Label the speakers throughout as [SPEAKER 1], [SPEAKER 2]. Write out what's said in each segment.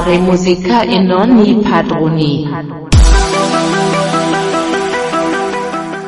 [SPEAKER 1] fare musica e non i padroni.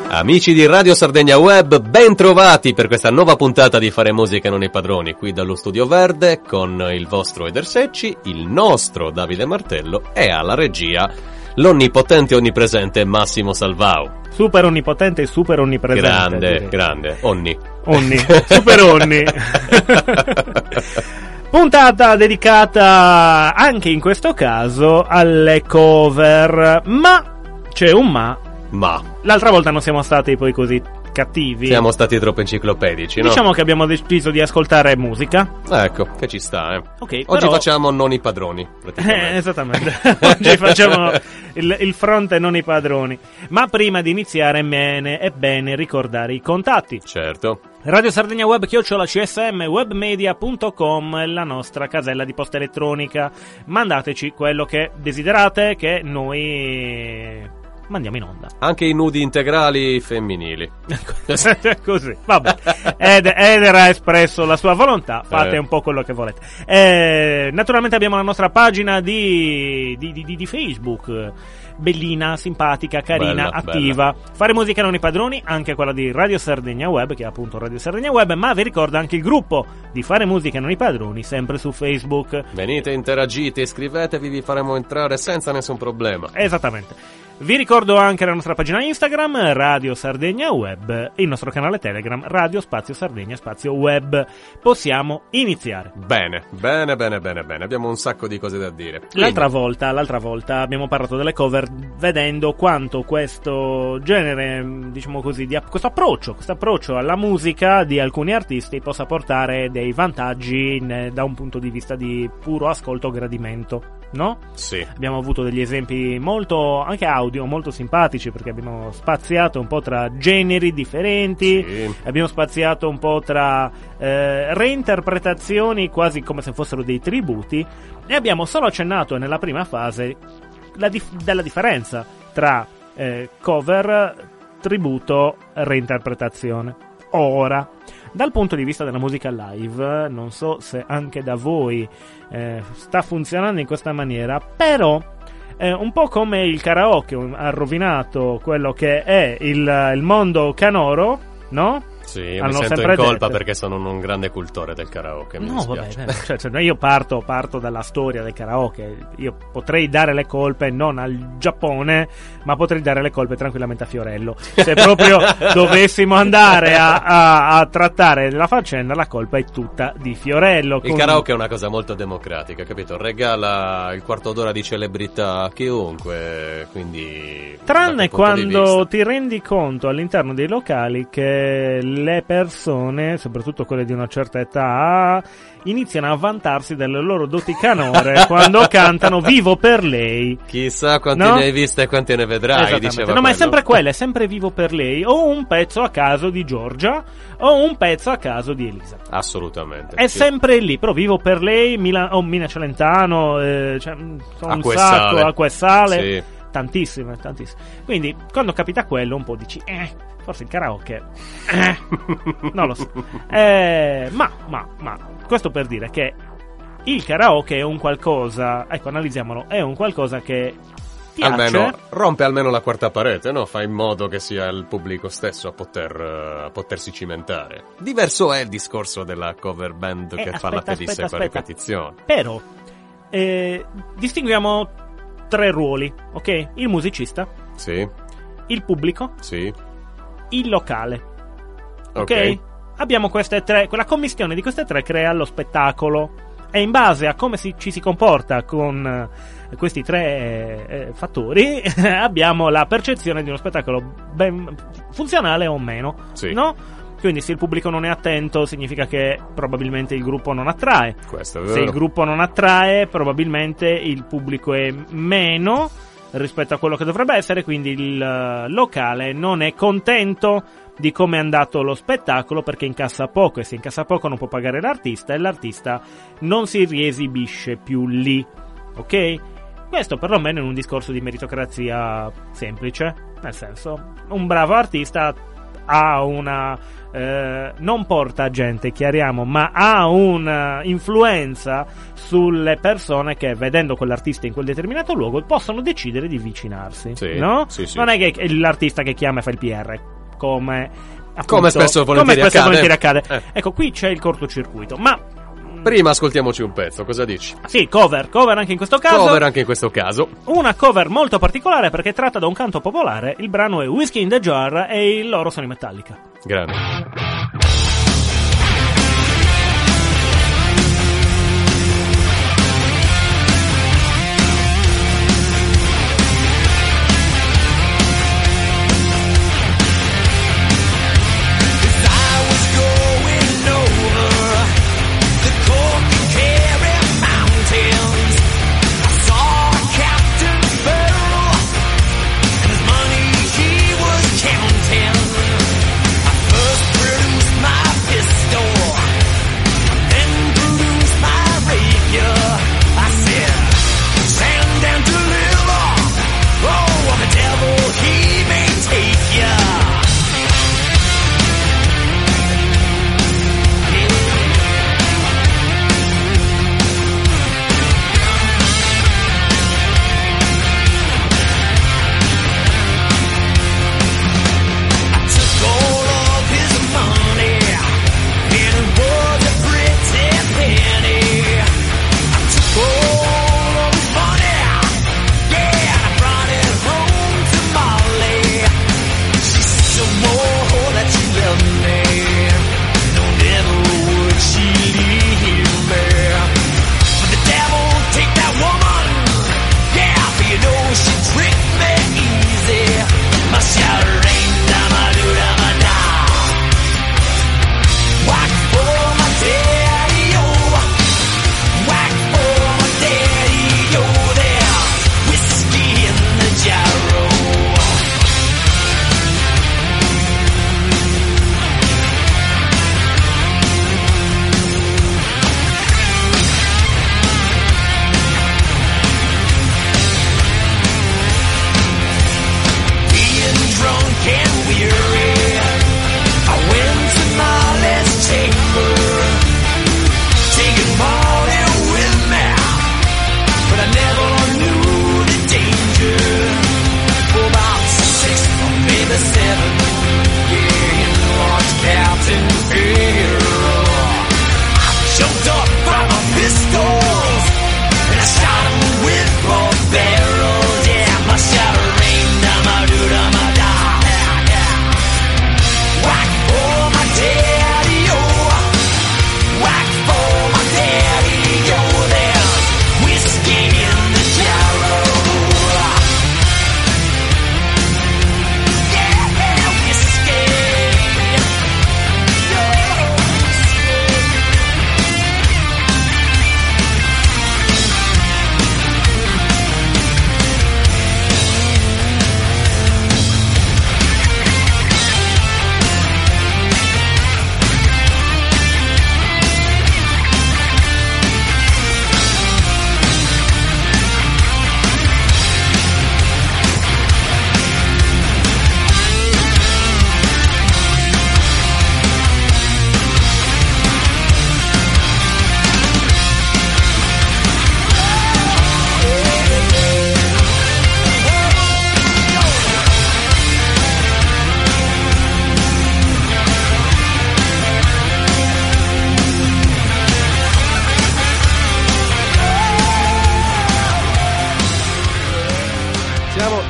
[SPEAKER 2] Amici di Radio Sardegna Web, ben trovati per questa nuova puntata di Fare Musica e non i padroni, qui dallo Studio Verde con il vostro Eder Secci, il nostro Davide Martello e alla regia l'onnipotente e onnipresente Massimo Salvao.
[SPEAKER 3] Super onnipotente e super onnipresente.
[SPEAKER 2] Grande,
[SPEAKER 3] direi.
[SPEAKER 2] grande, onni.
[SPEAKER 3] Onni, super onni. Puntata dedicata anche in questo caso alle cover, ma c'è un ma.
[SPEAKER 2] Ma
[SPEAKER 3] L'altra volta non siamo stati poi così cattivi.
[SPEAKER 2] siamo stati troppo enciclopedici, no?
[SPEAKER 3] Diciamo che abbiamo deciso di ascoltare musica.
[SPEAKER 2] Ecco, che ci sta, eh.
[SPEAKER 3] Ok,
[SPEAKER 2] Oggi
[SPEAKER 3] però-
[SPEAKER 2] facciamo non i padroni,
[SPEAKER 3] Eh,
[SPEAKER 2] praticamente.
[SPEAKER 3] esattamente. Oggi facciamo il, il fronte non i padroni. Ma prima di iniziare bene, è bene ricordare i contatti.
[SPEAKER 2] Certo.
[SPEAKER 3] Radio Sardegna Web chiocciola csm webmedia.com è la nostra casella di posta elettronica. Mandateci quello che desiderate che noi mandiamo in onda.
[SPEAKER 2] Anche i nudi integrali femminili.
[SPEAKER 3] Così, vabbè. Ed, Eder ha espresso la sua volontà, fate
[SPEAKER 2] Eh.
[SPEAKER 3] un po' quello che volete. Eh, naturalmente abbiamo la nostra pagina di, di, di- di Facebook. Bellina, simpatica, carina,
[SPEAKER 2] Bella,
[SPEAKER 3] attiva. Fare musica non i padroni, anche quella di Radio Sardegna Web, che è appunto Radio Sardegna Web, ma vi ricordo anche il gruppo di Fare musica non i padroni, sempre su Facebook.
[SPEAKER 2] Venite, interagite, iscrivetevi, vi faremo entrare senza nessun problema.
[SPEAKER 3] Esattamente. Vi ricordo anche la nostra pagina Instagram, Radio Sardegna Web, il nostro canale Telegram, Radio Spazio Sardegna Spazio Web. Possiamo iniziare.
[SPEAKER 2] Bene, bene, bene, bene, bene. Abbiamo un sacco di cose da dire.
[SPEAKER 3] L'altra volta, l'altra volta abbiamo parlato delle cover vedendo quanto questo genere, diciamo così, di, questo approccio, questo approccio alla musica di alcuni artisti possa portare dei vantaggi in- da un punto di vista di puro ascolto o gradimento, no?
[SPEAKER 2] Sì.
[SPEAKER 3] Abbiamo avuto degli esempi molto, anche audio, molto simpatici perché abbiamo spaziato un po' tra generi differenti,
[SPEAKER 2] Sì.
[SPEAKER 3] abbiamo spaziato un po' tra eh, reinterpretazioni quasi come se fossero dei tributi e abbiamo solo accennato nella prima fase dif- della differenza tra eh, cover, tributo, reinterpretazione. Ora, dal punto di vista della musica live, non so se anche da voi eh, sta funzionando in questa maniera, però eh, un po' come il karaoke ha rovinato quello che è il, il mondo canoro, no?
[SPEAKER 2] Sì,
[SPEAKER 3] Hanno
[SPEAKER 2] mi sento in colpa
[SPEAKER 3] detto.
[SPEAKER 2] perché sono un grande cultore del karaoke.
[SPEAKER 3] No, vabbè, vabbè, cioè, cioè, io parto, parto dalla storia del karaoke. Io potrei dare le colpe non al Giappone, ma potrei dare le colpe tranquillamente a Fiorello. Se proprio dovessimo andare a, a- a trattare la faccenda, la colpa è tutta di Fiorello.
[SPEAKER 2] Il
[SPEAKER 3] con-
[SPEAKER 2] karaoke è una cosa molto democratica, capito? Regala il quarto d'ora di celebrità a chiunque, quindi...
[SPEAKER 3] Tranne quando ti rendi conto all'interno dei locali che le persone, soprattutto quelle di una certa età, iniziano a vantarsi delle loro doti canore quando cantano Vivo per lei.
[SPEAKER 2] Chissà quanti
[SPEAKER 3] No?
[SPEAKER 2] ne hai viste e quanti ne vedrai, diceva
[SPEAKER 3] no, ma è
[SPEAKER 2] quello.
[SPEAKER 3] sempre quella, è sempre Vivo per lei. O un pezzo a caso di Giorgia, o un pezzo a caso di Elisa.
[SPEAKER 2] Assolutamente.
[SPEAKER 3] È
[SPEAKER 2] Sì.
[SPEAKER 3] sempre lì, però Vivo per lei, Mila- o Mina Celentano, eh, cioè, mm, un
[SPEAKER 2] Acqua
[SPEAKER 3] sacco, acqua e sale.
[SPEAKER 2] Sì.
[SPEAKER 3] Tantissime, tantissime. Quindi, quando capita quello, un po' dici, eh, forse il karaoke, eh, non lo so. Eh, ma, ma, ma, questo per dire che il karaoke è un qualcosa, ecco, analizziamolo, è un qualcosa che piace.
[SPEAKER 2] Almeno rompe almeno la quarta parete, no? Fa in modo che sia il pubblico stesso a, poter, a potersi cimentare. Diverso è il discorso della cover band
[SPEAKER 3] Eh,
[SPEAKER 2] che fa la
[SPEAKER 3] aspetta, aspetta, aspetta.
[SPEAKER 2] ripetizione.
[SPEAKER 3] Però, eh, distinguiamo tre ruoli, ok? Il musicista,
[SPEAKER 2] Sì,
[SPEAKER 3] il pubblico,
[SPEAKER 2] sì.
[SPEAKER 3] Il locale.
[SPEAKER 2] Ok.
[SPEAKER 3] ok? Abbiamo queste tre, quella commistione di queste tre crea lo spettacolo. E in base a come si- ci si comporta con eh, questi tre eh, eh, fattori, abbiamo la percezione di uno spettacolo ben funzionale o meno.
[SPEAKER 2] Sì.
[SPEAKER 3] No? Quindi se il pubblico non è attento significa che probabilmente il gruppo non attrae.
[SPEAKER 4] Questo è
[SPEAKER 3] Se
[SPEAKER 4] vero.
[SPEAKER 3] il gruppo non attrae, probabilmente il pubblico è meno rispetto a quello che dovrebbe essere, quindi il eh, locale non è contento di come è andato lo spettacolo perché incassa poco e se incassa poco non può pagare l'artista e l'artista non si riesibisce più lì. Ok? Questo perlomeno in un discorso di meritocrazia semplice, nel senso, un bravo artista ha una eh, non porta gente, chiariamo, ma ha un'influenza sulle persone che vedendo quell'artista in quel determinato luogo possono decidere di avvicinarsi.
[SPEAKER 4] Sì,
[SPEAKER 3] no?
[SPEAKER 4] sì, sì.
[SPEAKER 3] Non è che è l'artista che chiama e fa il PR, come appunto,
[SPEAKER 4] Come spesso volentieri
[SPEAKER 3] come spesso
[SPEAKER 4] accade.
[SPEAKER 3] volentieri accade.
[SPEAKER 4] Eh.
[SPEAKER 3] Ecco, qui c'è il cortocircuito, ma
[SPEAKER 4] Prima ascoltiamoci un pezzo, cosa dici?
[SPEAKER 3] sì, cover, cover anche in questo caso.
[SPEAKER 4] Cover anche in questo caso.
[SPEAKER 3] Una cover molto particolare perché tratta da un canto popolare. Il brano è Whiskey in the Jar e il loro sono i Metallica.
[SPEAKER 4] Grande.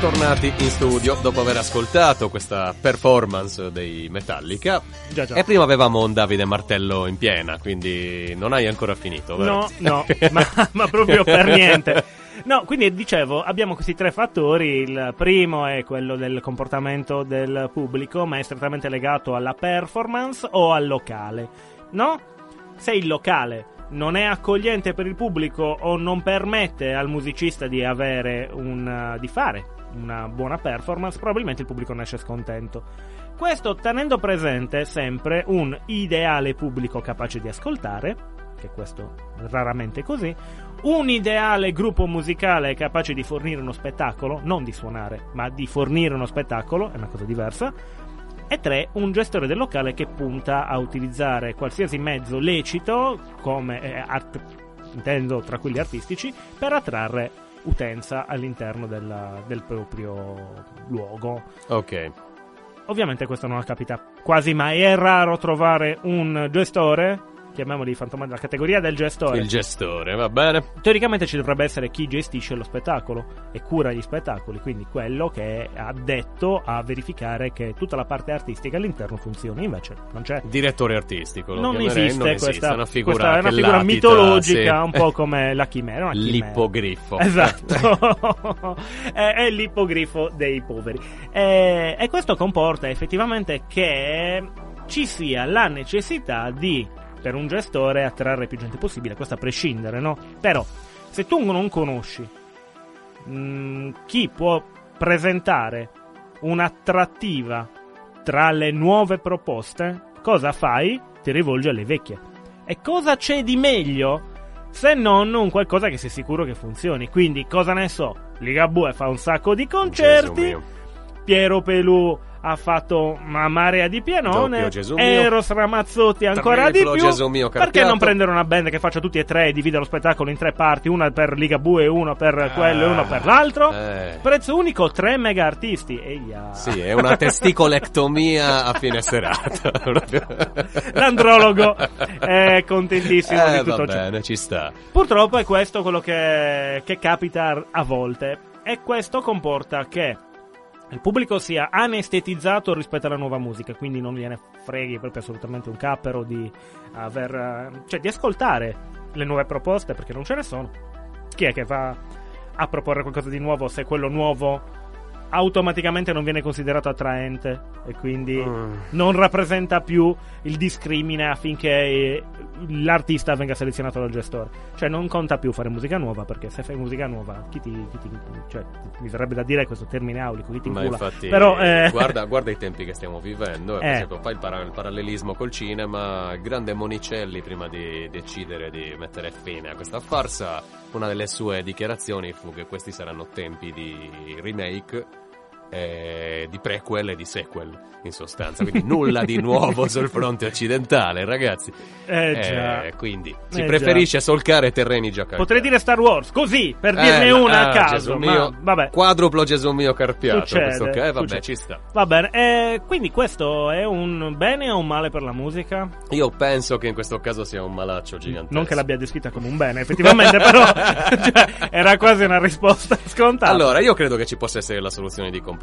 [SPEAKER 4] Tornati in studio dopo aver ascoltato questa performance dei Metallica.
[SPEAKER 3] Già, già.
[SPEAKER 4] E prima avevamo un Davide Martello in piena, quindi non hai ancora finito, vero?
[SPEAKER 3] No, no, ma, ma proprio per niente. No, quindi dicevo, abbiamo questi tre fattori. Il primo è quello del comportamento del pubblico, ma è strettamente legato alla performance o al locale. No? Se il locale non è accogliente per il pubblico o non permette al musicista di avere un di fare una buona performance, probabilmente il pubblico ne esce scontento. Questo tenendo presente sempre un ideale pubblico capace di ascoltare, che questo raramente è così, un ideale gruppo musicale capace di fornire uno spettacolo, non di suonare, ma di fornire uno spettacolo, è una cosa diversa, e tre, un gestore del locale che punta a utilizzare qualsiasi mezzo lecito, come eh, art- intendo tra quelli artistici, per attrarre utenza all'interno della- del proprio luogo.
[SPEAKER 2] Ok.
[SPEAKER 3] Ovviamente questo non capita quasi mai, è raro trovare un gestore, chiamiamoli fantoma della categoria del gestore.
[SPEAKER 2] Il gestore, va bene.
[SPEAKER 3] Teoricamente ci dovrebbe essere chi gestisce lo spettacolo e cura gli spettacoli, quindi quello che è addetto a verificare che tutta la parte artistica all'interno funzioni, invece non c'è.
[SPEAKER 2] Direttore artistico.
[SPEAKER 3] Non esiste,
[SPEAKER 2] non
[SPEAKER 3] questa,
[SPEAKER 2] esiste, una figura,
[SPEAKER 3] questa è una figura
[SPEAKER 2] latita,
[SPEAKER 3] mitologica,
[SPEAKER 2] sì.
[SPEAKER 3] un po' come la chimera. chimera.
[SPEAKER 2] L'ippogrifo.
[SPEAKER 3] Esatto, è, è l'ippogrifo dei poveri. E, e questo comporta effettivamente che ci sia la necessità di, per un gestore, attrarre più gente possibile, questo a prescindere, no? Però, se tu non conosci mh, chi può presentare un'attrattiva tra le nuove proposte, cosa fai? Ti rivolgi alle vecchie. E cosa c'è di meglio se non un qualcosa che sei sicuro che funzioni? Quindi, cosa ne so? Ligabue fa un sacco di concerti. Piero Pelù ha fatto una marea di pianone,
[SPEAKER 2] Doppio.
[SPEAKER 3] Eros Ramazzotti ancora
[SPEAKER 2] Triplo
[SPEAKER 3] di più.
[SPEAKER 2] Mio
[SPEAKER 3] Perché non prendere una band che faccia tutti e tre e divide lo spettacolo in tre parti, una per Ligabue, uno per quello e uno per l'altro?
[SPEAKER 2] Eh.
[SPEAKER 3] Prezzo unico, 3 mega artisti. Eia.
[SPEAKER 2] Sì, è una testicolectomia a fine serata.
[SPEAKER 3] L'andrologo è contentissimo
[SPEAKER 2] Eh,
[SPEAKER 3] di tutto
[SPEAKER 2] va
[SPEAKER 3] ciò.
[SPEAKER 2] bene, ci sta.
[SPEAKER 3] Purtroppo è questo quello che, che capita a volte. E questo comporta che il pubblico sia anestetizzato rispetto alla nuova musica, quindi non gliene freghi proprio assolutamente un cappero di aver. eh, cioè di ascoltare le nuove proposte, perché non ce ne sono. Chi è che va a proporre qualcosa di nuovo se quello nuovo automaticamente non viene considerato attraente e quindi
[SPEAKER 2] Mm.
[SPEAKER 3] non rappresenta più il discrimine affinché eh, l'artista venga selezionato dal gestore. Cioè non conta più fare musica nuova perché se fai musica nuova chi ti, chi ti- cioè, mi verrebbe da dire questo termine aulico, chi ti
[SPEAKER 2] Ma
[SPEAKER 3] incula.
[SPEAKER 2] infatti,
[SPEAKER 3] Però eh,
[SPEAKER 2] guarda, guarda i tempi che stiamo vivendo. eh, Per
[SPEAKER 3] Eh.
[SPEAKER 2] esempio, fai il, para- il parallelismo col cinema. Il grande Monicelli, prima di decidere di mettere fine a questa farsa, una delle sue dichiarazioni fu che questi saranno tempi di remake. Eh, di prequel e di sequel in sostanza quindi nulla di nuovo sul fronte occidentale ragazzi
[SPEAKER 3] eh, già.
[SPEAKER 2] Eh, quindi si
[SPEAKER 3] Eh,
[SPEAKER 2] preferisce solcare terreni già calcati
[SPEAKER 3] Potrei dire Star Wars, così, per
[SPEAKER 2] Eh,
[SPEAKER 3] dirne una
[SPEAKER 2] ah,
[SPEAKER 3] a caso.
[SPEAKER 2] Gesù
[SPEAKER 3] ma
[SPEAKER 2] mio,
[SPEAKER 3] vabbè.
[SPEAKER 2] quadruplo Gesù mio carpiato
[SPEAKER 3] Succede,
[SPEAKER 2] questo ok, vabbè
[SPEAKER 3] succede.
[SPEAKER 2] ci sta
[SPEAKER 3] Va bene, eh, quindi questo è un bene o un male per la musica?
[SPEAKER 2] Io penso che in questo caso sia un malaccio gigantesco.
[SPEAKER 3] Non che l'abbia descritta come un bene, effettivamente, però cioè, era quasi una risposta scontata.
[SPEAKER 2] Allora, io credo che ci possa essere la soluzione di compromesso.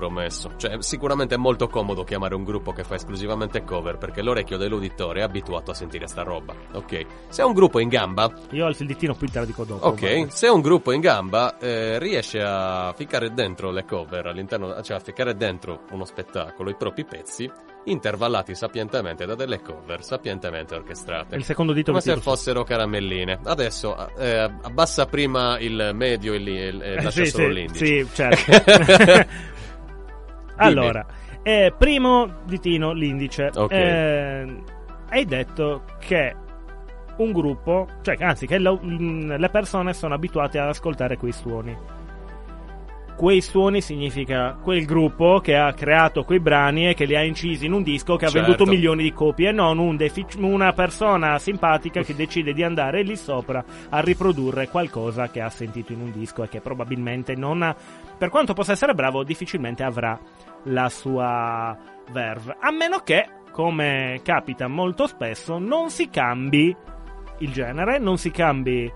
[SPEAKER 2] Cioè, sicuramente è molto comodo chiamare un gruppo che fa esclusivamente cover, perché l'orecchio dell'uditore è abituato a sentire sta roba. Ok? Se è un gruppo in gamba,
[SPEAKER 3] Io ho il fildettino qui te la dico dopo.
[SPEAKER 2] ok,
[SPEAKER 3] vabbè.
[SPEAKER 2] se è un gruppo in gamba, eh, riesce a ficcare dentro le cover all'interno, cioè a ficcare dentro uno spettacolo, i propri pezzi, intervallati sapientemente da delle cover sapientemente orchestrate.
[SPEAKER 3] Il secondo dito
[SPEAKER 2] Come se fossero caramelline. Adesso eh, abbassa prima il medio e,
[SPEAKER 3] Eh,
[SPEAKER 2] lascia
[SPEAKER 3] sì,
[SPEAKER 2] solo
[SPEAKER 3] sì,
[SPEAKER 2] l'indice.
[SPEAKER 3] sì, certo. allora, eh, primo ditino l'indice.
[SPEAKER 2] Ok.
[SPEAKER 3] Eh, hai detto che un gruppo, cioè anzi che lo- mm, le persone sono abituate ad ascoltare quei suoni. Quei suoni significa quel gruppo che ha creato quei brani e che li ha incisi in un disco che ha
[SPEAKER 2] Certo.
[SPEAKER 3] venduto milioni di copie, e non un defic- una persona simpatica che decide di andare lì sopra a riprodurre qualcosa che ha sentito in un disco e che probabilmente non ha, per quanto possa essere bravo, difficilmente avrà la sua verve. A meno che, come capita molto spesso, non si cambi il genere, non si cambi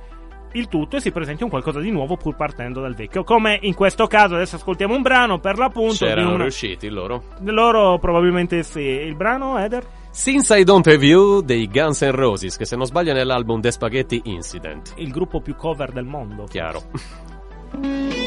[SPEAKER 3] il tutto e si presenti un qualcosa di nuovo pur partendo dal vecchio. Come in questo caso, adesso ascoltiamo un brano per l'appunto di
[SPEAKER 2] C'erano
[SPEAKER 3] un...
[SPEAKER 2] riusciti loro.
[SPEAKER 3] Loro probabilmente sì. Il brano, Eder?
[SPEAKER 2] Since I Don't Have You dei Guns N' Roses, che se non sbaglio è nell'album The Spaghetti Incident.
[SPEAKER 3] Il gruppo più cover del mondo.
[SPEAKER 2] Chiaro.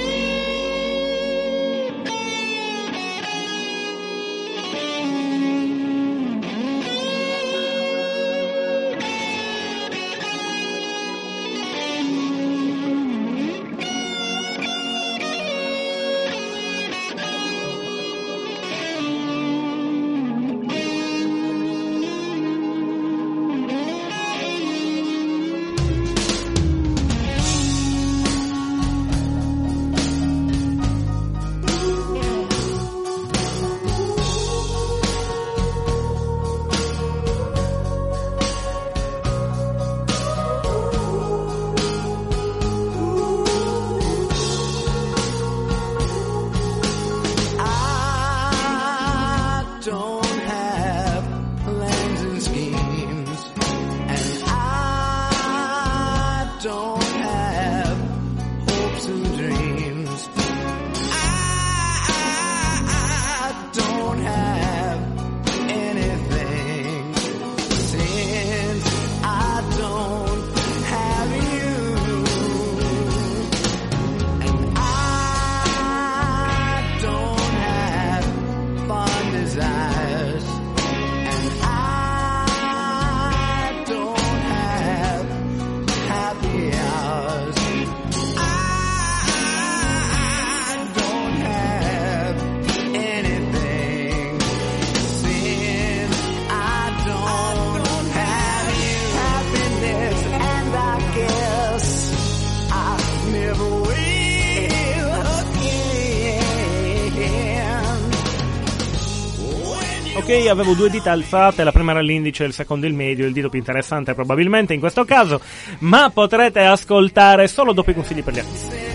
[SPEAKER 3] Avevo due dita alzate, la prima era l'indice, il secondo il medio, il dito più interessante probabilmente in questo caso, ma potrete ascoltare solo dopo i consigli per gli artisti.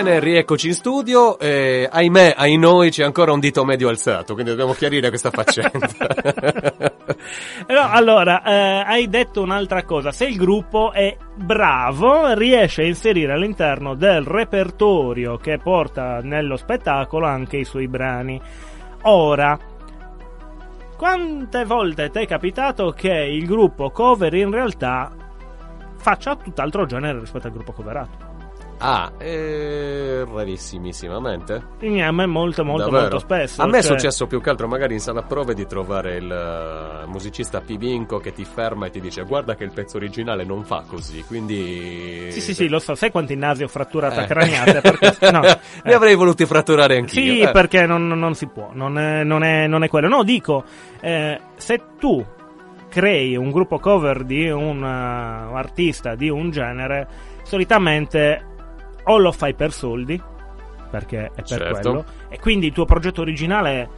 [SPEAKER 2] Bene, rieccoci in studio. Eh, ahimè, ai noi c'è ancora un dito medio alzato, quindi dobbiamo chiarire questa faccenda.
[SPEAKER 3] No, allora, eh, hai detto un'altra cosa. Se il gruppo è bravo, riesce a inserire all'interno del repertorio che porta nello spettacolo anche i suoi brani. Ora, quante volte ti è capitato che il gruppo cover in realtà faccia tutt'altro genere rispetto al gruppo coverato?
[SPEAKER 2] Ah, eh, rarissimamente.
[SPEAKER 3] Quindi a me molto, molto,
[SPEAKER 2] Davvero?
[SPEAKER 3] molto spesso.
[SPEAKER 2] A me è
[SPEAKER 3] cioè-
[SPEAKER 2] successo più che altro magari in sala prove di trovare il eh, musicista Pibinco che ti ferma e ti dice guarda che il pezzo originale non fa così, quindi...
[SPEAKER 3] Sì, sì, sì, lo so. Sai quanti nasi ho fratturata
[SPEAKER 2] Eh.
[SPEAKER 3] craniate? Perché, no,
[SPEAKER 2] Ne
[SPEAKER 3] eh.
[SPEAKER 2] avrei voluti fratturare anch'io.
[SPEAKER 3] Sì,
[SPEAKER 2] eh.
[SPEAKER 3] perché non, non si può, non è, non è- non è quello. No, dico, eh, se tu crei un gruppo cover di un eh, artista di un genere, solitamente o lo fai per soldi, perché è per
[SPEAKER 2] Certo.
[SPEAKER 3] quello, e quindi il tuo progetto originale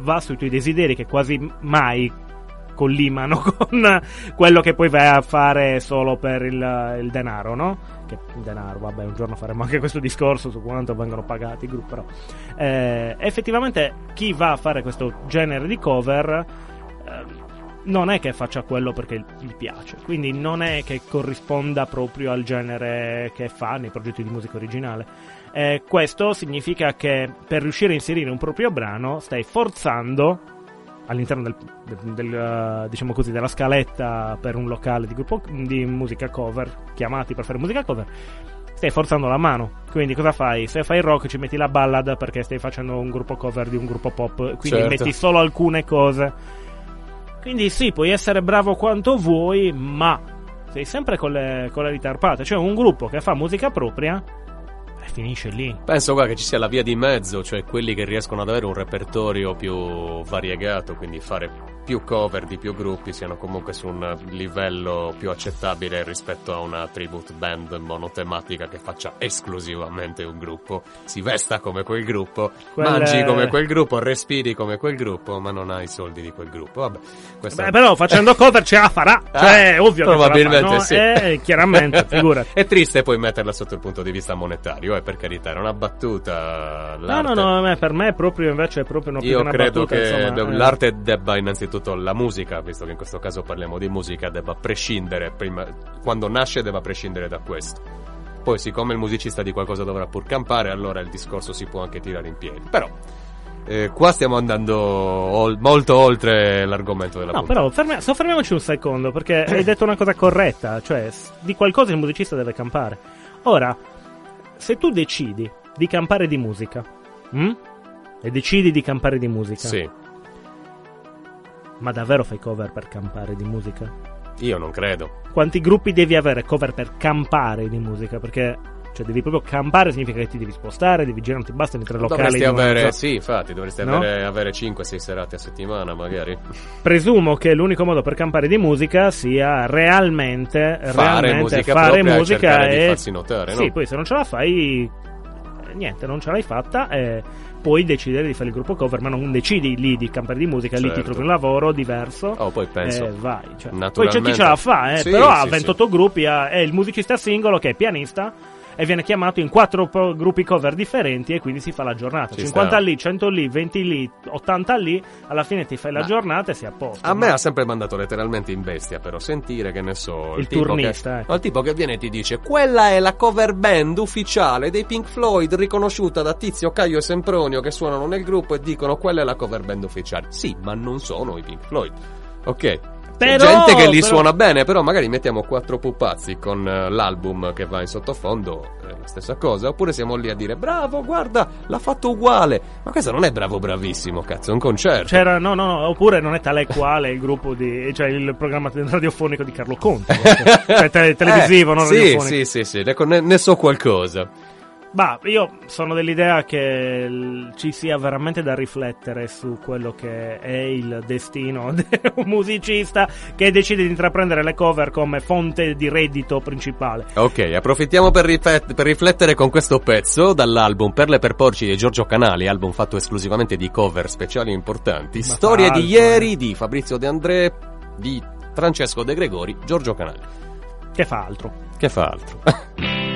[SPEAKER 3] va sui tuoi desideri che quasi mai collimano con quello che poi vai a fare solo per il, il denaro, no? Che il denaro, vabbè, un giorno faremo anche questo discorso su quanto vengono pagati i gruppi, però eh, effettivamente chi va a fare questo genere di cover eh, non è che faccia quello perché gli piace, quindi non è che corrisponda proprio al genere che fa nei progetti di musica originale. Eh, questo significa che per riuscire a inserire un proprio brano stai forzando all'interno del, del- del, eh, diciamo così, della scaletta per un locale di, gruppo, di musica cover, chiamati per fare musica cover, stai forzando la mano. Quindi cosa fai? Se fai rock ci metti la ballad perché stai facendo un gruppo cover di un gruppo pop, quindi
[SPEAKER 2] Certo.
[SPEAKER 3] metti solo alcune cose. Quindi sì, puoi essere bravo quanto vuoi, ma sei sempre con le, con le ritarpate. Cioè un gruppo che fa musica propria e finisce lì.
[SPEAKER 2] Penso guarda, che ci sia la via di mezzo, cioè quelli che riescono ad avere un repertorio più variegato, quindi fare più cover di più gruppi, siano comunque su un livello più accettabile rispetto a una tribute band monotematica che faccia esclusivamente un gruppo, si vesta come quel gruppo,
[SPEAKER 3] Quelle-
[SPEAKER 2] mangi come quel gruppo, respiri come quel gruppo, ma non hai i soldi di quel gruppo. Vabbè, questo
[SPEAKER 3] Beh, però facendo cover ce la farà.
[SPEAKER 2] Ah,
[SPEAKER 3] Cioè, è ovvio che
[SPEAKER 2] probabilmente
[SPEAKER 3] ce la fa, no?
[SPEAKER 2] sì.
[SPEAKER 3] Eh, chiaramente, figurati.
[SPEAKER 2] È triste poi metterla sotto il punto di vista monetario, eh, per carità, era una battuta.
[SPEAKER 3] No,
[SPEAKER 2] l'arte-
[SPEAKER 3] no, no, a me- per me è proprio invece è proprio una,
[SPEAKER 2] Io
[SPEAKER 3] una
[SPEAKER 2] credo
[SPEAKER 3] battuta,
[SPEAKER 2] che
[SPEAKER 3] insomma, eh.
[SPEAKER 2] l'arte debba innanzitutto la musica, visto che in questo caso parliamo di musica, debba prescindere prima, quando nasce debba prescindere da questo. Poi, siccome il musicista di qualcosa dovrà pur campare, allora il discorso si può anche tirare in piedi. Però, eh, qua stiamo andando ol- molto oltre l'argomento della
[SPEAKER 3] No,
[SPEAKER 2] puntata.
[SPEAKER 3] però fermi- soffermiamoci un secondo, perché hai detto una cosa corretta, cioè di qualcosa il musicista deve campare. Ora, se tu decidi di campare di musica, hm? e decidi di campare di musica,
[SPEAKER 2] Sì,
[SPEAKER 3] ma davvero fai cover per campare di musica?
[SPEAKER 2] io non credo.
[SPEAKER 3] Quanti gruppi devi avere cover per campare di musica? Perché, cioè, devi proprio campare, significa che ti devi spostare, devi girare, non ti bastano i tre locali.
[SPEAKER 2] Dovresti avere,
[SPEAKER 3] zona.
[SPEAKER 2] sì, infatti, dovresti
[SPEAKER 3] No?
[SPEAKER 2] avere, avere 5-6 serate a settimana, magari.
[SPEAKER 3] Presumo che l'unico modo per campare di musica sia realmente
[SPEAKER 2] Fare
[SPEAKER 3] realmente
[SPEAKER 2] musica
[SPEAKER 3] fare musica e
[SPEAKER 2] farsi notare,
[SPEAKER 3] Sì,
[SPEAKER 2] no?
[SPEAKER 3] poi se non ce la fai eh, niente, non ce l'hai fatta e puoi decidere di fare il gruppo cover, ma non decidi lì di campare di musica, lì ti
[SPEAKER 2] Certo.
[SPEAKER 3] trovi un lavoro diverso.
[SPEAKER 2] Oh, poi penso.
[SPEAKER 3] E vai, cioè. Poi c'è chi ce la fa, eh,
[SPEAKER 2] Sì,
[SPEAKER 3] però ha
[SPEAKER 2] sì,
[SPEAKER 3] 28 gruppi, ha- è il musicista singolo che è pianista e viene chiamato in quattro gruppi cover differenti e quindi si fa la giornata.
[SPEAKER 2] Ci
[SPEAKER 3] 50
[SPEAKER 2] sta.
[SPEAKER 3] lì, 100 lì, 20 lì, 80 lì, alla fine ti fai la
[SPEAKER 2] Ma-
[SPEAKER 3] giornata e sei a posto.
[SPEAKER 2] A me
[SPEAKER 3] Ma-
[SPEAKER 2] ha sempre mandato letteralmente in bestia, però sentire che ne so.
[SPEAKER 3] Il
[SPEAKER 2] tipo
[SPEAKER 3] turnista,
[SPEAKER 2] che,
[SPEAKER 3] ecco.
[SPEAKER 2] no, il tipo che viene e ti dice: Quella è la cover band ufficiale dei Pink Floyd, riconosciuta da Tizio, Caio e Sempronio che suonano nel gruppo e dicono: Quella è la cover band ufficiale. Sì, ma non sono i Pink Floyd. Ok.
[SPEAKER 3] Però-
[SPEAKER 2] gente che li
[SPEAKER 3] però-
[SPEAKER 2] suona bene, però magari mettiamo quattro pupazzi con eh, l'album che va in sottofondo, è la stessa cosa. Oppure siamo lì a dire: Bravo, guarda, l'ha fatto uguale. Ma questo non è bravo, bravissimo, cazzo, è un concerto.
[SPEAKER 3] C'era, no, no, no, oppure non è tale e quale il gruppo di, cioè il programma radiofonico di Carlo Conti, cioè te- televisivo,
[SPEAKER 2] Eh,
[SPEAKER 3] non
[SPEAKER 2] sì,
[SPEAKER 3] radiofonico.
[SPEAKER 2] Sì, sì, sì, ne, ne- ne so qualcosa.
[SPEAKER 3] Bah, io sono dell'idea che ci sia veramente da riflettere su quello che è il destino di un musicista che decide di intraprendere le cover come fonte di reddito principale.
[SPEAKER 2] Ok, approfittiamo per, riflet- per riflettere con questo pezzo dall'album Perle per Porci di Giorgio Canali, album fatto esclusivamente di cover speciali importanti.
[SPEAKER 3] Ma
[SPEAKER 2] Storia
[SPEAKER 3] tra
[SPEAKER 2] di
[SPEAKER 3] l'altro,
[SPEAKER 2] ieri
[SPEAKER 3] eh.
[SPEAKER 2] di Fabrizio De André, di Francesco De Gregori, Giorgio Canali.
[SPEAKER 3] Che fa altro?
[SPEAKER 2] Che fa altro?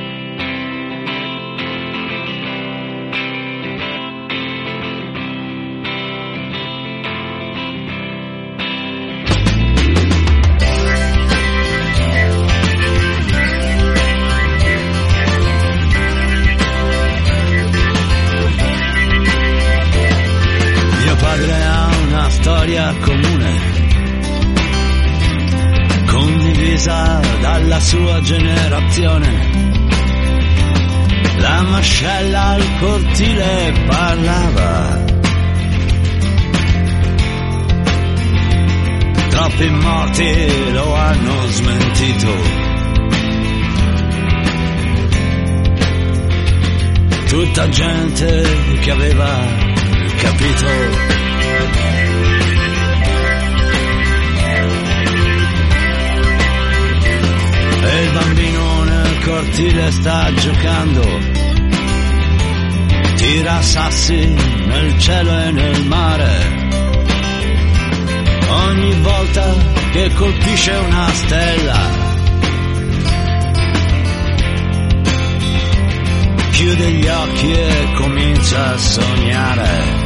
[SPEAKER 5] comune, condivisa dalla sua generazione. La mascella al cortile parlava. Troppi morti lo hanno smentito. Tutta gente che aveva capito. E il bambino nel cortile sta giocando. Tira sassi nel cielo e nel mare. Ogni volta che colpisce una stella. Chiude gli occhi e comincia a sognare.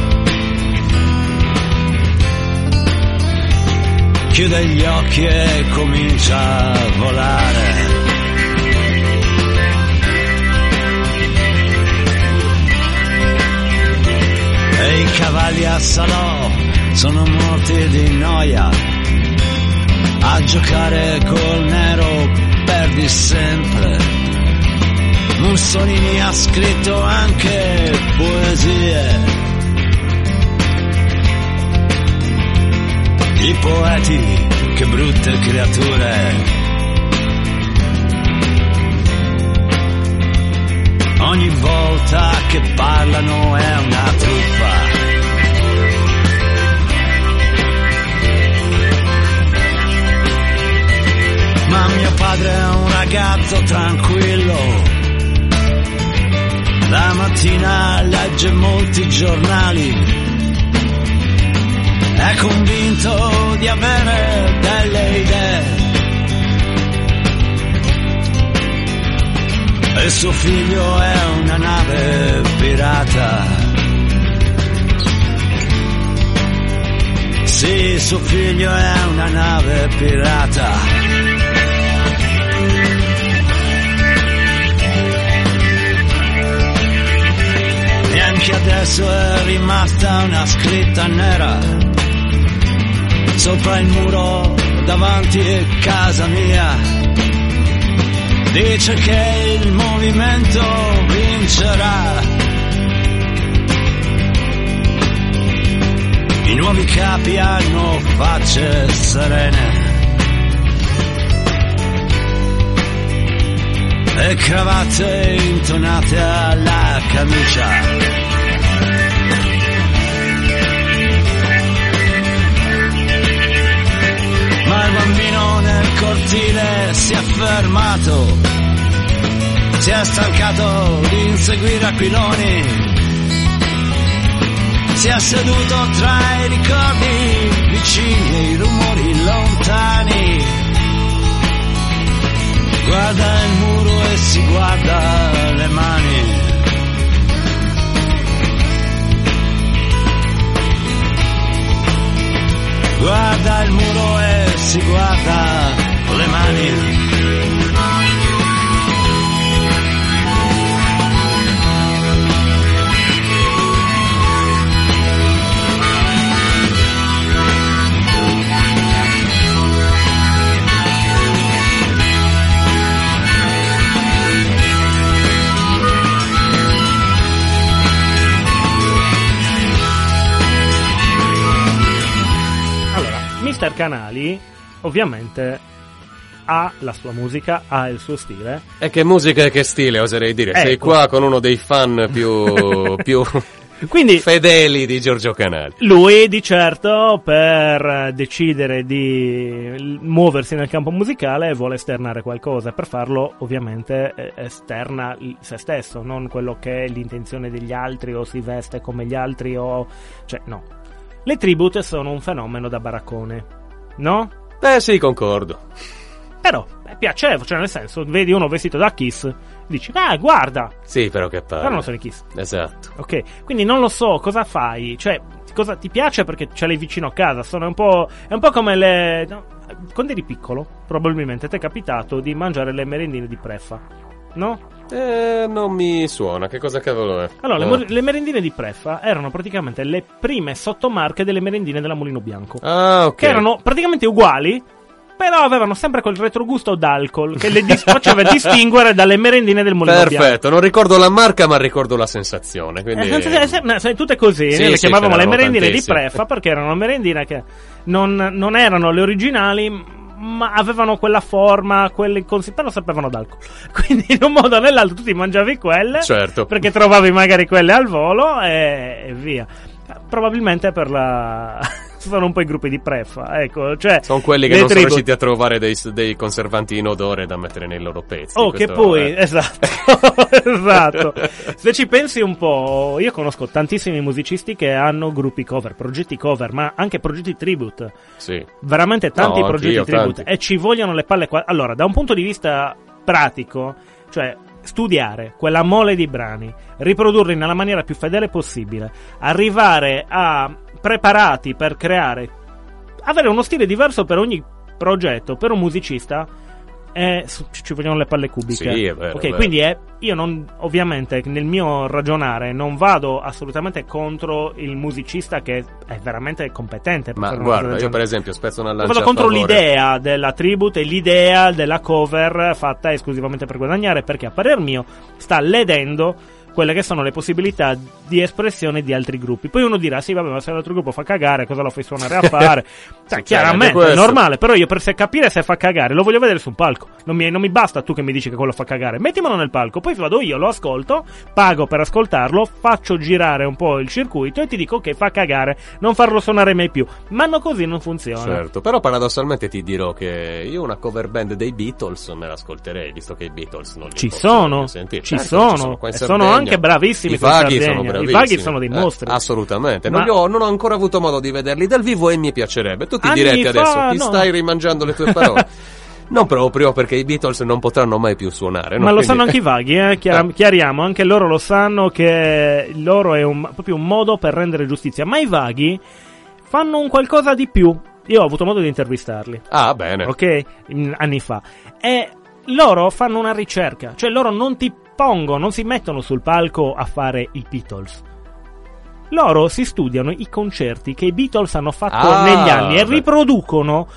[SPEAKER 5] Chiude gli occhi e comincia a volare. E i cavalli a salò sono morti di noia. A giocare col nero perdi sempre. Mussolini ha scritto anche poesie. I poeti, che brutte creature. Ogni volta che parlano è una truffa. Ma mio padre è un ragazzo tranquillo. La mattina legge molti giornali è convinto di avere delle idee. E suo figlio è una nave pirata. Sì, suo figlio è una nave pirata. Neanche adesso è rimasta una scritta nera sopra il muro davanti a casa mia. Dice che il movimento vincerà. I nuovi capi hanno facce serene. E cravatte intonate alla camicia. Il bambino nel cortile si è fermato, si è stancato di inseguire aquiloni, si è seduto tra i ricordi vicini e i rumori lontani. Guarda il muro e si guarda le mani. Guarda il muro e si guarda le mani.
[SPEAKER 3] Mr. Canali, ovviamente, ha la sua musica, ha il suo stile.
[SPEAKER 2] E che musica e che stile, oserei dire. Sei
[SPEAKER 3] Ecco.
[SPEAKER 2] qua con uno dei fan più, più
[SPEAKER 3] Quindi,
[SPEAKER 2] fedeli di Giorgio Canali.
[SPEAKER 3] lui, di certo, per decidere di muoversi nel campo musicale, vuole esternare qualcosa. Per farlo, ovviamente, eh, esterna se stesso, non quello che è l'intenzione degli altri o si veste come gli altri o... Cioè, no. Le tribute sono un fenomeno da baraccone. No?
[SPEAKER 2] Eh sì, concordo.
[SPEAKER 3] Però è piacevole, cioè nel senso, vedi uno vestito da Kiss, dici, ah, guarda,
[SPEAKER 2] Sì, però che
[SPEAKER 3] però
[SPEAKER 2] palle.
[SPEAKER 3] non sono i Kiss.
[SPEAKER 2] Esatto.
[SPEAKER 3] Ok, quindi non lo so, cosa fai? Cioè, cosa ti piace perché ce l'hai vicino a casa? Sono un po'. È un po' come le. no, quando eri piccolo, probabilmente ti è capitato di mangiare le merendine di Preffa. No?
[SPEAKER 2] Eh, non mi suona, che cosa cavolo è?
[SPEAKER 3] Allora, le,
[SPEAKER 2] No.
[SPEAKER 3] mor- le merendine di Preffa erano praticamente le prime sottomarche delle merendine della Mulino Bianco.
[SPEAKER 2] Ah, ok.
[SPEAKER 3] Che erano praticamente uguali, però avevano sempre quel retrogusto d'alcol che le dis- faceva distinguere dalle merendine del Mulino Bianco.
[SPEAKER 2] Perfetto, non ricordo la marca, ma ricordo la sensazione. Quindi...
[SPEAKER 3] Eh, se- se- se- tutte così,
[SPEAKER 2] Sì,
[SPEAKER 3] noi le
[SPEAKER 2] sì,
[SPEAKER 3] chiamavamo le merendine di
[SPEAKER 2] tantissime.
[SPEAKER 3] Preffa perché erano merendine che non, non erano le originali, ma avevano quella forma, quelle consi- però sapevano d'alcol. Quindi in un modo o nell'altro tu ti mangiavi quelle,
[SPEAKER 2] Certo.
[SPEAKER 3] perché trovavi magari quelle al volo e, e via. Probabilmente per la... sono un po' i gruppi di Preffa, ecco, cioè...
[SPEAKER 2] Sono quelli che non sono
[SPEAKER 3] tribù-
[SPEAKER 2] riusciti a trovare dei, dei conservanti in odore da mettere nei loro pezzi.
[SPEAKER 3] Oh, che poi,
[SPEAKER 2] è-
[SPEAKER 3] esatto, esatto. Se ci pensi un po', io conosco tantissimi musicisti che hanno gruppi cover, progetti cover, ma anche progetti tribute.
[SPEAKER 2] Sì.
[SPEAKER 3] Veramente tanti
[SPEAKER 2] No,
[SPEAKER 3] progetti tribute.
[SPEAKER 2] tanti.
[SPEAKER 3] E ci vogliono le palle qua. Allora, da un punto di vista pratico, cioè studiare quella mole di brani, riprodurli nella maniera più fedele possibile, arrivare a preparati per creare, avere uno stile diverso per ogni progetto, per un musicista. su- ci vogliono le palle cubiche.
[SPEAKER 2] Sì, è vero,
[SPEAKER 3] Ok,
[SPEAKER 2] è vero.
[SPEAKER 3] quindi è, io non, ovviamente nel mio ragionare non vado assolutamente contro il musicista che è veramente competente.
[SPEAKER 2] Ma guarda, io per esempio spezzo una lancia
[SPEAKER 3] vado contro l'idea della tribute e l'idea della cover fatta esclusivamente per guadagnare, perché a parer mio sta ledendo quelle che sono le possibilità di espressione di altri gruppi. Poi uno dirà: Sì, vabbè, ma se l'altro gruppo fa cagare, cosa lo fai suonare a fare? Cioè, chiaramente è normale. Però io per se capire se fa cagare, lo voglio vedere su un palco. Non mi, non mi basta tu che mi dici che quello fa cagare. Mettimelo nel palco, poi vado io, lo ascolto, pago per ascoltarlo, faccio girare un po' il circuito e ti dico: Ok, fa cagare, non farlo suonare mai più. Ma no, così non funziona.
[SPEAKER 2] Certo, però paradossalmente ti dirò che io una cover band dei Beatles me l'ascolterei, visto che i Beatles non li
[SPEAKER 3] Ci sono,
[SPEAKER 2] sentire.
[SPEAKER 3] ci
[SPEAKER 2] Certo,
[SPEAKER 3] sono,
[SPEAKER 2] in
[SPEAKER 3] e sono
[SPEAKER 2] Sardegna.
[SPEAKER 3] Anche bravissimi
[SPEAKER 2] I
[SPEAKER 3] Sardegna.
[SPEAKER 2] sono
[SPEAKER 3] I
[SPEAKER 2] bravissimi.
[SPEAKER 3] vaghi sono dei
[SPEAKER 2] Eh,
[SPEAKER 3] mostri.
[SPEAKER 2] assolutamente.
[SPEAKER 3] Ma-
[SPEAKER 2] Non, ho, non ho ancora avuto modo di vederli dal vivo e mi piacerebbe. Tu ti
[SPEAKER 3] Anni
[SPEAKER 2] diretti
[SPEAKER 3] fa,
[SPEAKER 2] adesso, ti
[SPEAKER 3] no.
[SPEAKER 2] stai rimangiando le tue parole. non proprio perché i Beatles non potranno mai più suonare. no?
[SPEAKER 3] Ma lo
[SPEAKER 2] Quindi-
[SPEAKER 3] sanno anche i vaghi, eh? Chiara-
[SPEAKER 2] Ah.
[SPEAKER 3] chiariamo, anche loro lo sanno che loro è un, proprio un modo per rendere giustizia. Ma i vaghi fanno un qualcosa di più. Io ho avuto modo di intervistarli,
[SPEAKER 2] Ah, bene.
[SPEAKER 3] ok? Anni fa. E loro fanno una ricerca, cioè loro non ti pongono, non si mettono sul palco a fare i Beatles. Loro si studiano i concerti che i Beatles hanno fatto
[SPEAKER 2] Ah,
[SPEAKER 3] negli anni e riproducono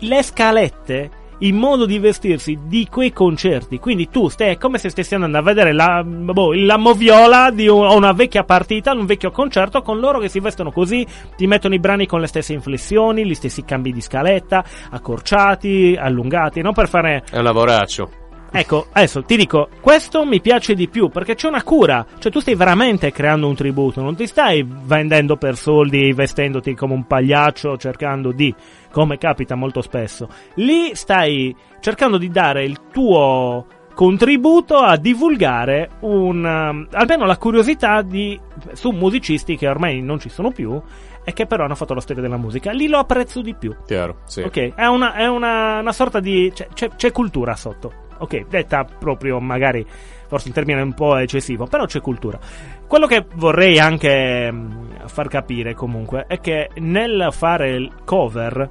[SPEAKER 3] le scalette, il modo di vestirsi di quei concerti. Quindi tu stai è come se stessi andando a vedere la, boh, la moviola di un- una vecchia partita, un vecchio concerto con loro che si vestono così, ti mettono i brani con le stesse inflessioni, gli stessi cambi di scaletta, accorciati, allungati, non per fare
[SPEAKER 2] È un lavoraccio.
[SPEAKER 3] Ecco, adesso ti dico, questo mi piace di più perché c'è una cura, cioè tu stai veramente creando un tributo, non ti stai vendendo per soldi, vestendoti come un pagliaccio, cercando di, come capita molto spesso. Lì stai cercando di dare il tuo contributo a divulgare un, um, almeno la curiosità di, su musicisti che ormai non ci sono più e che però hanno fatto la storia della musica. Lì lo apprezzo di più.
[SPEAKER 2] Chiaro, sì.
[SPEAKER 3] Ok, è una, è una, una sorta di. C'è, c'è- c'è cultura sotto. Ok, detta proprio magari. Forse il termine è un po' eccessivo, però c'è cultura. Quello che vorrei anche mh, far capire comunque è che nel fare il cover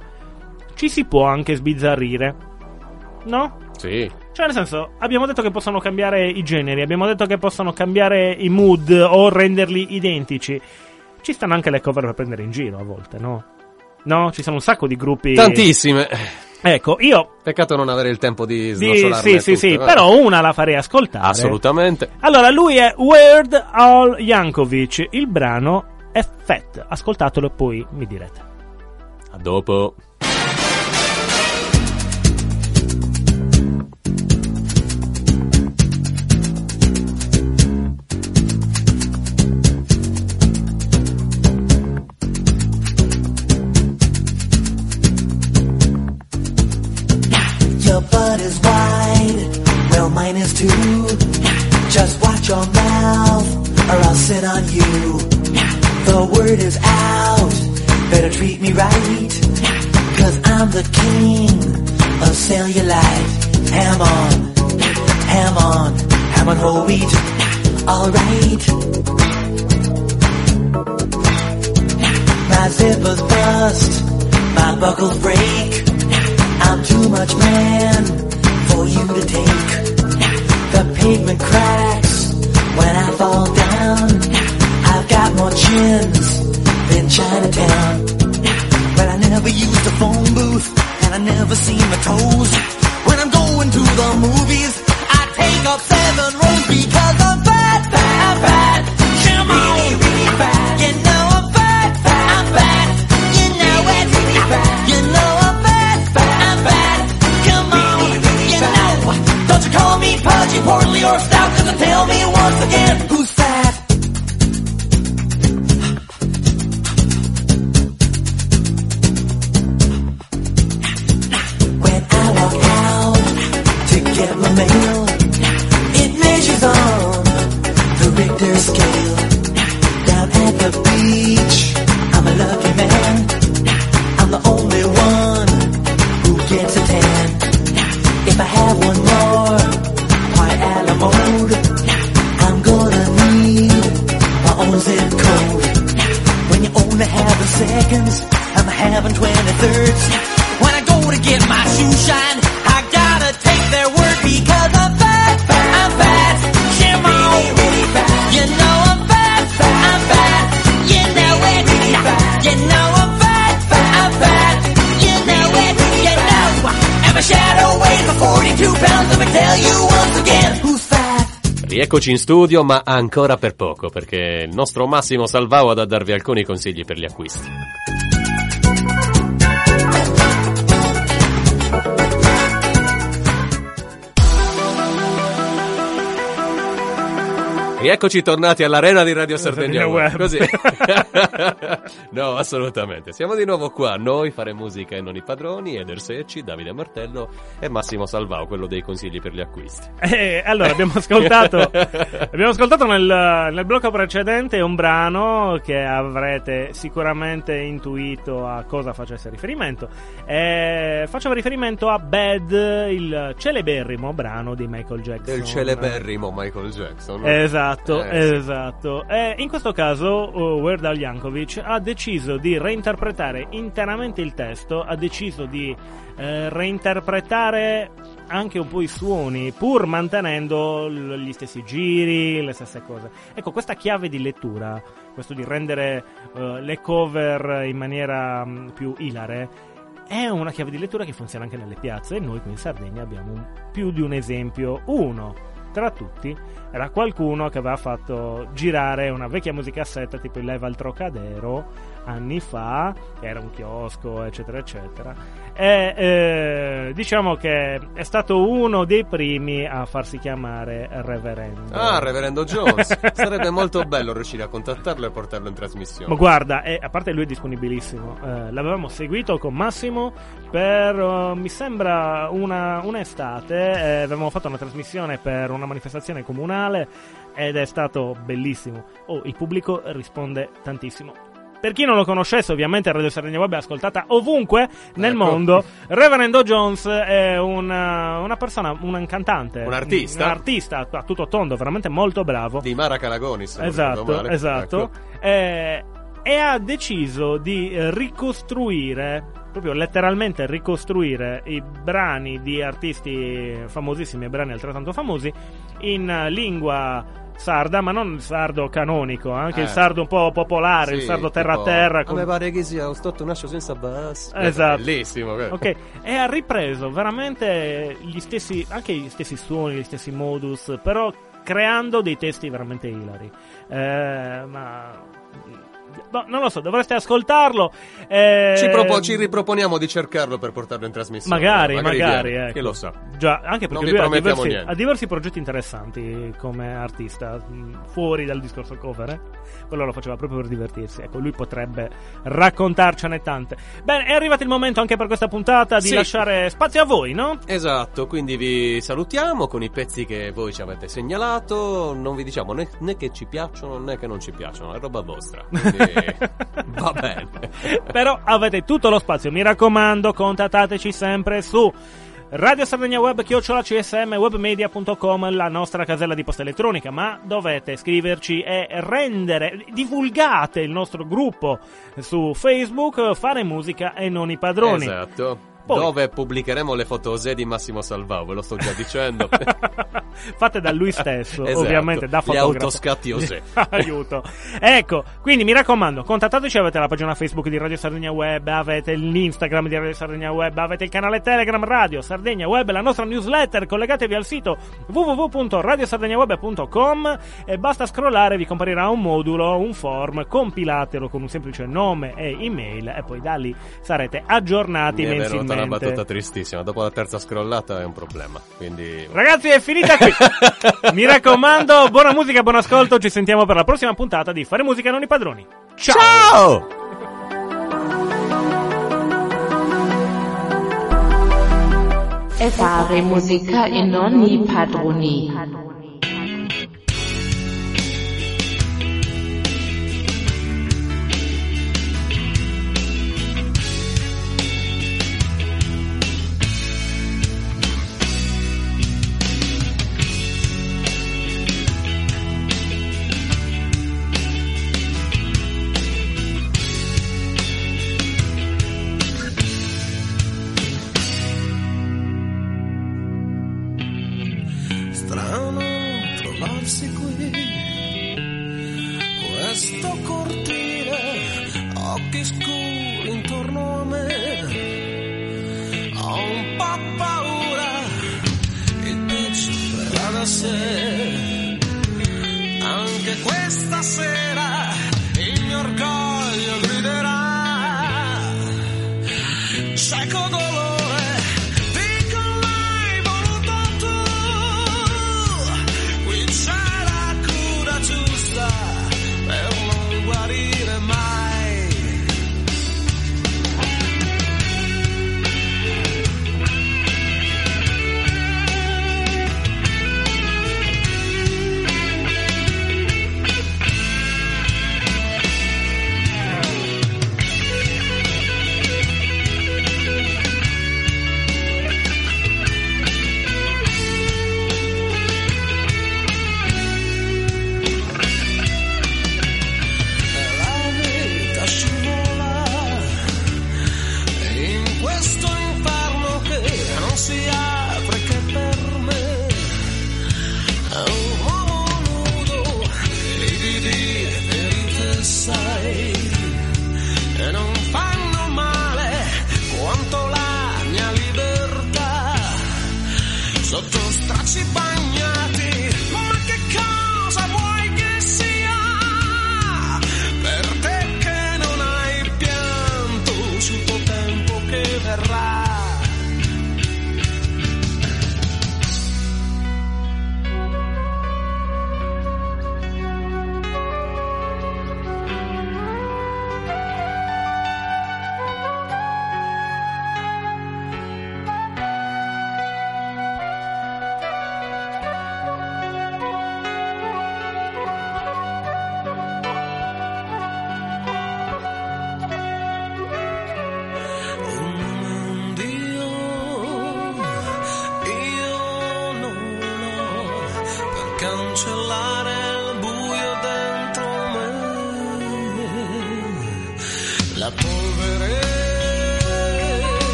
[SPEAKER 3] ci si può anche sbizzarrire. No?
[SPEAKER 2] Sì.
[SPEAKER 3] Cioè, nel senso, abbiamo detto che possono cambiare i generi, abbiamo detto che possono cambiare i mood o renderli identici. Ci stanno anche le cover per prendere in giro a volte, no? No? Ci sono un sacco di gruppi.
[SPEAKER 2] Tantissime.
[SPEAKER 3] Ecco, io.
[SPEAKER 2] Peccato non avere il tempo di
[SPEAKER 3] Sì,
[SPEAKER 2] snocciolarne
[SPEAKER 3] sì, sì, sì,
[SPEAKER 2] tutte, eh.
[SPEAKER 3] però una la farei ascoltare.
[SPEAKER 2] Assolutamente.
[SPEAKER 3] Allora, lui è Weird Al Yankovic. Il brano è Fat. Ascoltatelo e poi mi direte.
[SPEAKER 2] A dopo.
[SPEAKER 6] The word is out, better treat me right. Cause I'm the king of cellulite. Ham on, ham on, ham on whole wheat. Alright. My zippers bust, my buckles break. I'm too much man for you to take. The pavement cracks when I fall down. I've got more chins than Chinatown. But I never used a phone booth and I never seen my toes. When I'm going to the movies, I take up seven rows because I'm fat, fat, fat. Really, really fat. You know I'm fat, I'm fat. You know it, really fat. You know I'm fat, I'm fat. Come on, you know. Don't you call me pudgy, portly, or stout, cause tell me once again who's
[SPEAKER 2] Rieccoci in studio, ma ancora per poco, perché il nostro Massimo Salvao ha da darvi alcuni consigli per gli acquisti. Rieccoci tornati all'arena di Radio Sardegna
[SPEAKER 3] Sardegna
[SPEAKER 2] Web.
[SPEAKER 3] Web.
[SPEAKER 2] Così. no, assolutamente. Siamo di nuovo qua. Noi fare musica e non i padroni. Eder Secci, Davide Martello e Massimo Salvao, quello dei consigli per gli acquisti.
[SPEAKER 3] Eh, allora, abbiamo ascoltato, abbiamo ascoltato nel, nel blocco precedente un brano che avrete sicuramente intuito a cosa facesse riferimento. Eh, faceva riferimento a Bad, il celeberrimo brano di Michael Jackson.
[SPEAKER 2] Del celeberrimo Michael Jackson.
[SPEAKER 3] Esatto. Esatto,
[SPEAKER 2] Eh,
[SPEAKER 3] esatto. E in questo caso uh, Weird Al Yankovic ha deciso di reinterpretare interamente il testo, ha deciso di eh, reinterpretare anche un po' i suoni, pur mantenendo l- gli stessi giri, le stesse cose. Ecco, questa chiave di lettura, questo di rendere eh, le cover in maniera mm, più ilare, è una chiave di lettura che funziona anche nelle piazze e noi qui in Sardegna abbiamo un- più di un esempio. Uno tra tutti era qualcuno che aveva fatto girare una vecchia musicassetta tipo il Live al Trocadero anni fa, che era un chiosco, eccetera, eccetera. E eh, diciamo che è stato uno dei primi a farsi chiamare Reverendo.
[SPEAKER 2] Ah, Reverendo Jones. Sarebbe molto bello riuscire a contattarlo e portarlo in trasmissione.
[SPEAKER 3] Ma guarda, eh, a parte lui è disponibilissimo, eh, l'avevamo seguito con Massimo per, eh, mi sembra, una, un'estate, eh, avevamo fatto una trasmissione per una manifestazione comunale ed è stato bellissimo. Oh, il pubblico risponde tantissimo. Per chi non lo conoscesse, ovviamente Radio Sardegna Web è ascoltata ovunque nel
[SPEAKER 2] Ecco.
[SPEAKER 3] mondo. Reverendo Jones è una, una persona, un cantante.
[SPEAKER 2] Un artista?
[SPEAKER 3] Un artista a tutto tondo, veramente molto bravo.
[SPEAKER 2] Di Mara Calagonis.
[SPEAKER 3] Esatto,
[SPEAKER 2] male.
[SPEAKER 3] esatto.
[SPEAKER 2] Ecco.
[SPEAKER 3] Eh, e ha deciso di ricostruire, proprio letteralmente ricostruire i brani di artisti famosissimi e brani altrettanto famosi in eh, lingua sarda, ma non il sardo canonico, anche il
[SPEAKER 2] Eh.
[SPEAKER 3] sardo un po' popolare, il
[SPEAKER 2] Sì,
[SPEAKER 3] sardo terra a terra.
[SPEAKER 2] A
[SPEAKER 3] con-
[SPEAKER 2] pare che sia un stotto nasce senza basso.
[SPEAKER 3] Esatto.
[SPEAKER 2] Bellissimo.
[SPEAKER 3] Ok, e ha ripreso veramente gli stessi, anche gli stessi suoni, gli stessi modus, però creando dei testi veramente ilari. Eh, ma. Boh, non lo so, dovreste ascoltarlo. eh,
[SPEAKER 2] Ci, propo- ci riproponiamo di cercarlo per portarlo in trasmissione.
[SPEAKER 3] Magari, magari,
[SPEAKER 2] viene,
[SPEAKER 3] ecco.
[SPEAKER 2] Chi lo sa.
[SPEAKER 3] Già, anche perché lui ha diversi, ha diversi progetti interessanti come artista, mh, fuori dal discorso cover. eh. Quello lo faceva proprio per divertirsi. Ecco, lui potrebbe raccontarcene tante. Bene, è arrivato il momento anche per questa puntata di
[SPEAKER 2] Sì.
[SPEAKER 3] lasciare spazio a voi, no?
[SPEAKER 2] Esatto, quindi vi salutiamo con i pezzi che voi ci avete segnalato. Non vi diciamo né, né che ci piacciono né che non ci piacciono, è roba vostra. Quindi va bene.
[SPEAKER 3] Però avete tutto lo spazio, mi raccomando, contattateci sempre su Radio Sardegna Web, chiocciola csm, webmedia.com, la nostra casella di posta elettronica, ma dovete scriverci e rendere, divulgate il nostro gruppo su Facebook, fare musica e non i padroni.
[SPEAKER 2] Esatto.
[SPEAKER 3] Poi-
[SPEAKER 2] Dove pubblicheremo le fotose di Massimo Salvao, ve lo sto già dicendo.
[SPEAKER 3] Fatte da lui stesso,
[SPEAKER 2] Esatto.
[SPEAKER 3] ovviamente, da
[SPEAKER 2] Gli
[SPEAKER 3] fotografo.
[SPEAKER 2] autoscatti Osè.
[SPEAKER 3] Aiuto. Ecco, quindi mi raccomando, contattateci, avete la pagina Facebook di Radio Sardegna Web, avete l'Instagram di Radio Sardegna Web, avete il canale Telegram Radio Sardegna Web, la nostra newsletter, collegatevi al sito www.radiosardegnaweb.com e basta scrollare, vi comparirà un modulo, un form, compilatelo con un semplice nome e email e poi da lì sarete aggiornati
[SPEAKER 2] Mi
[SPEAKER 3] mensilmente.
[SPEAKER 2] una battuta tristissima. Dopo la terza scrollata è un problema. Quindi.
[SPEAKER 3] Ragazzi, è finita qui. Mi raccomando, buona musica, buon ascolto. Ci sentiamo per la prossima puntata di Fare musica non i padroni. Ciao!
[SPEAKER 2] Ciao!
[SPEAKER 1] E fare musica e non i padroni.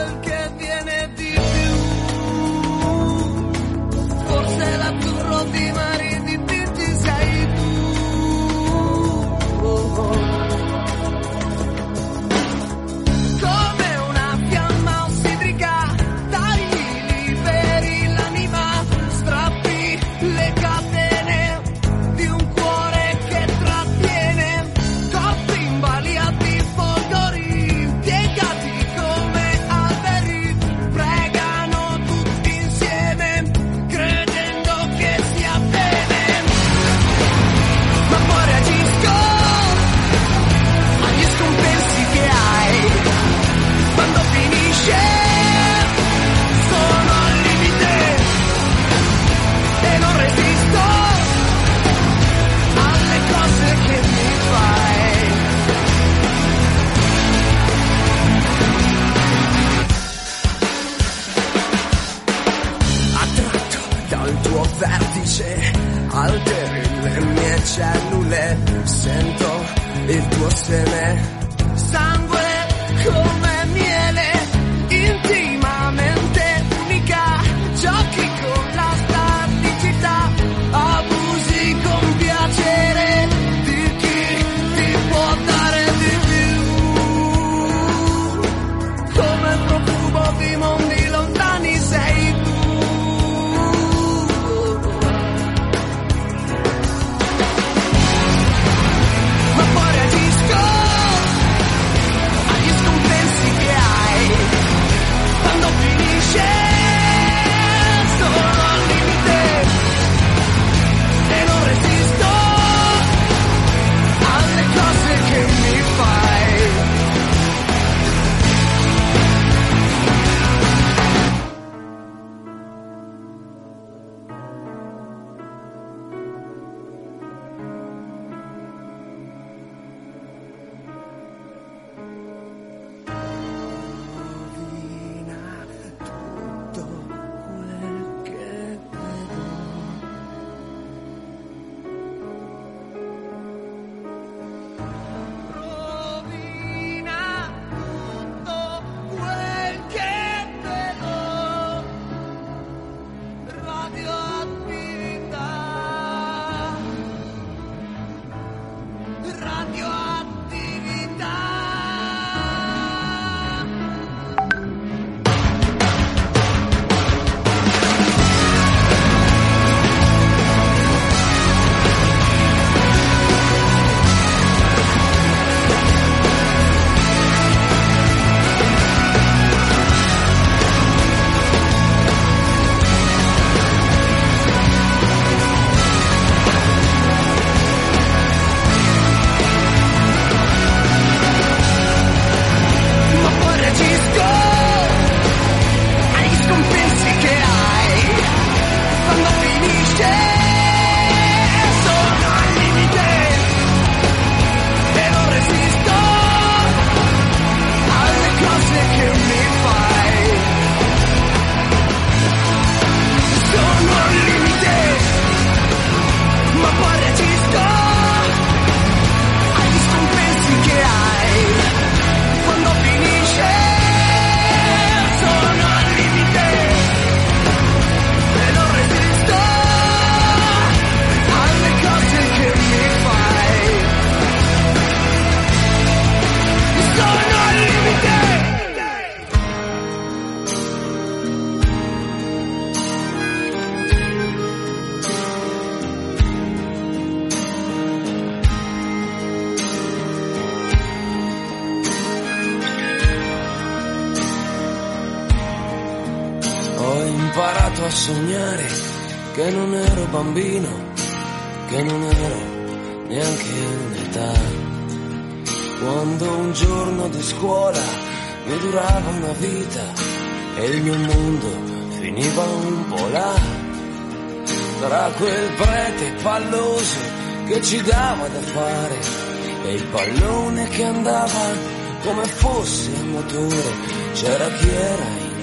[SPEAKER 7] Prendo quel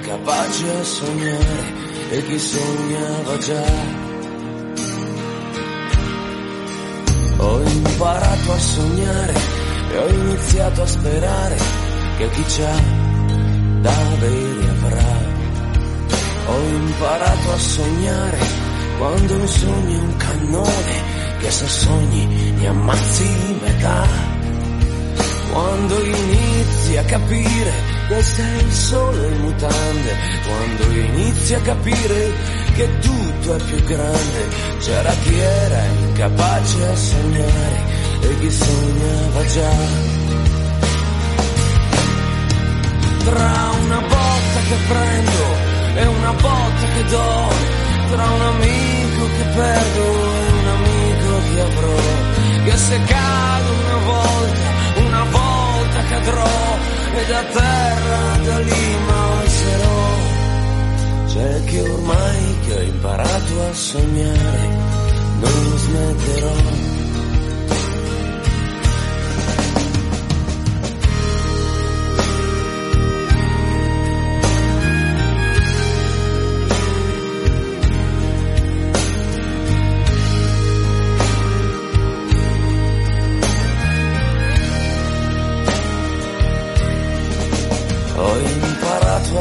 [SPEAKER 8] era incapace a sognare e chi sognava già. Ho imparato a sognare e ho iniziato a sperare che chi c'ha da bere avrà. Ho imparato a sognare quando un sogno è un cannone che se sogni ne ammazzi metà. Quando inizi a capire che sei solo in mutande, quando inizi a capire che tutto è più grande, c'era chi era incapace a sognare e chi sognava già. Tra una botta che prendo e una botta che do, tra un amico che perdo e un amico che avrò, che se cado una volta, una volta cadrò e da terra da lì m'alzerò. C'è che ormai che ho imparato a sognare, non smetterò.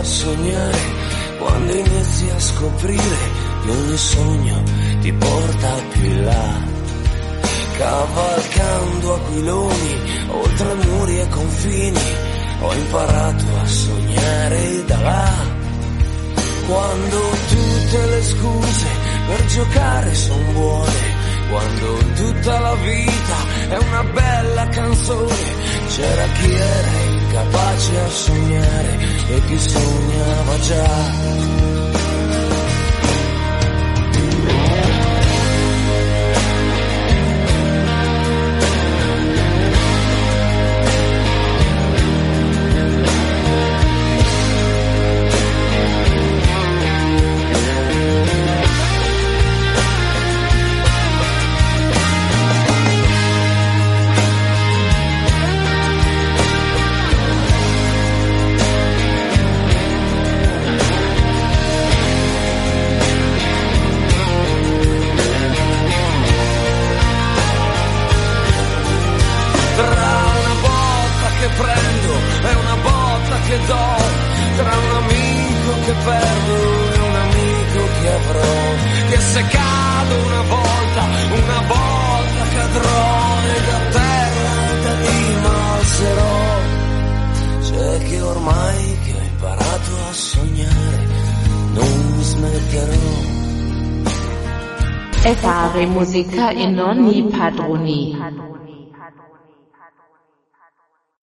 [SPEAKER 8] Sognare quando inizi a scoprire che ogni sogno ti porta più là. Cavalcando aquiloni oltre muri e confini, ho imparato a sognare da là. Quando tutte le scuse per giocare son buone, quando tutta la vita è una bella canzone, c'era chi era incapace a sognare e chi sognava già.
[SPEAKER 1] Fare musica e non i padroni.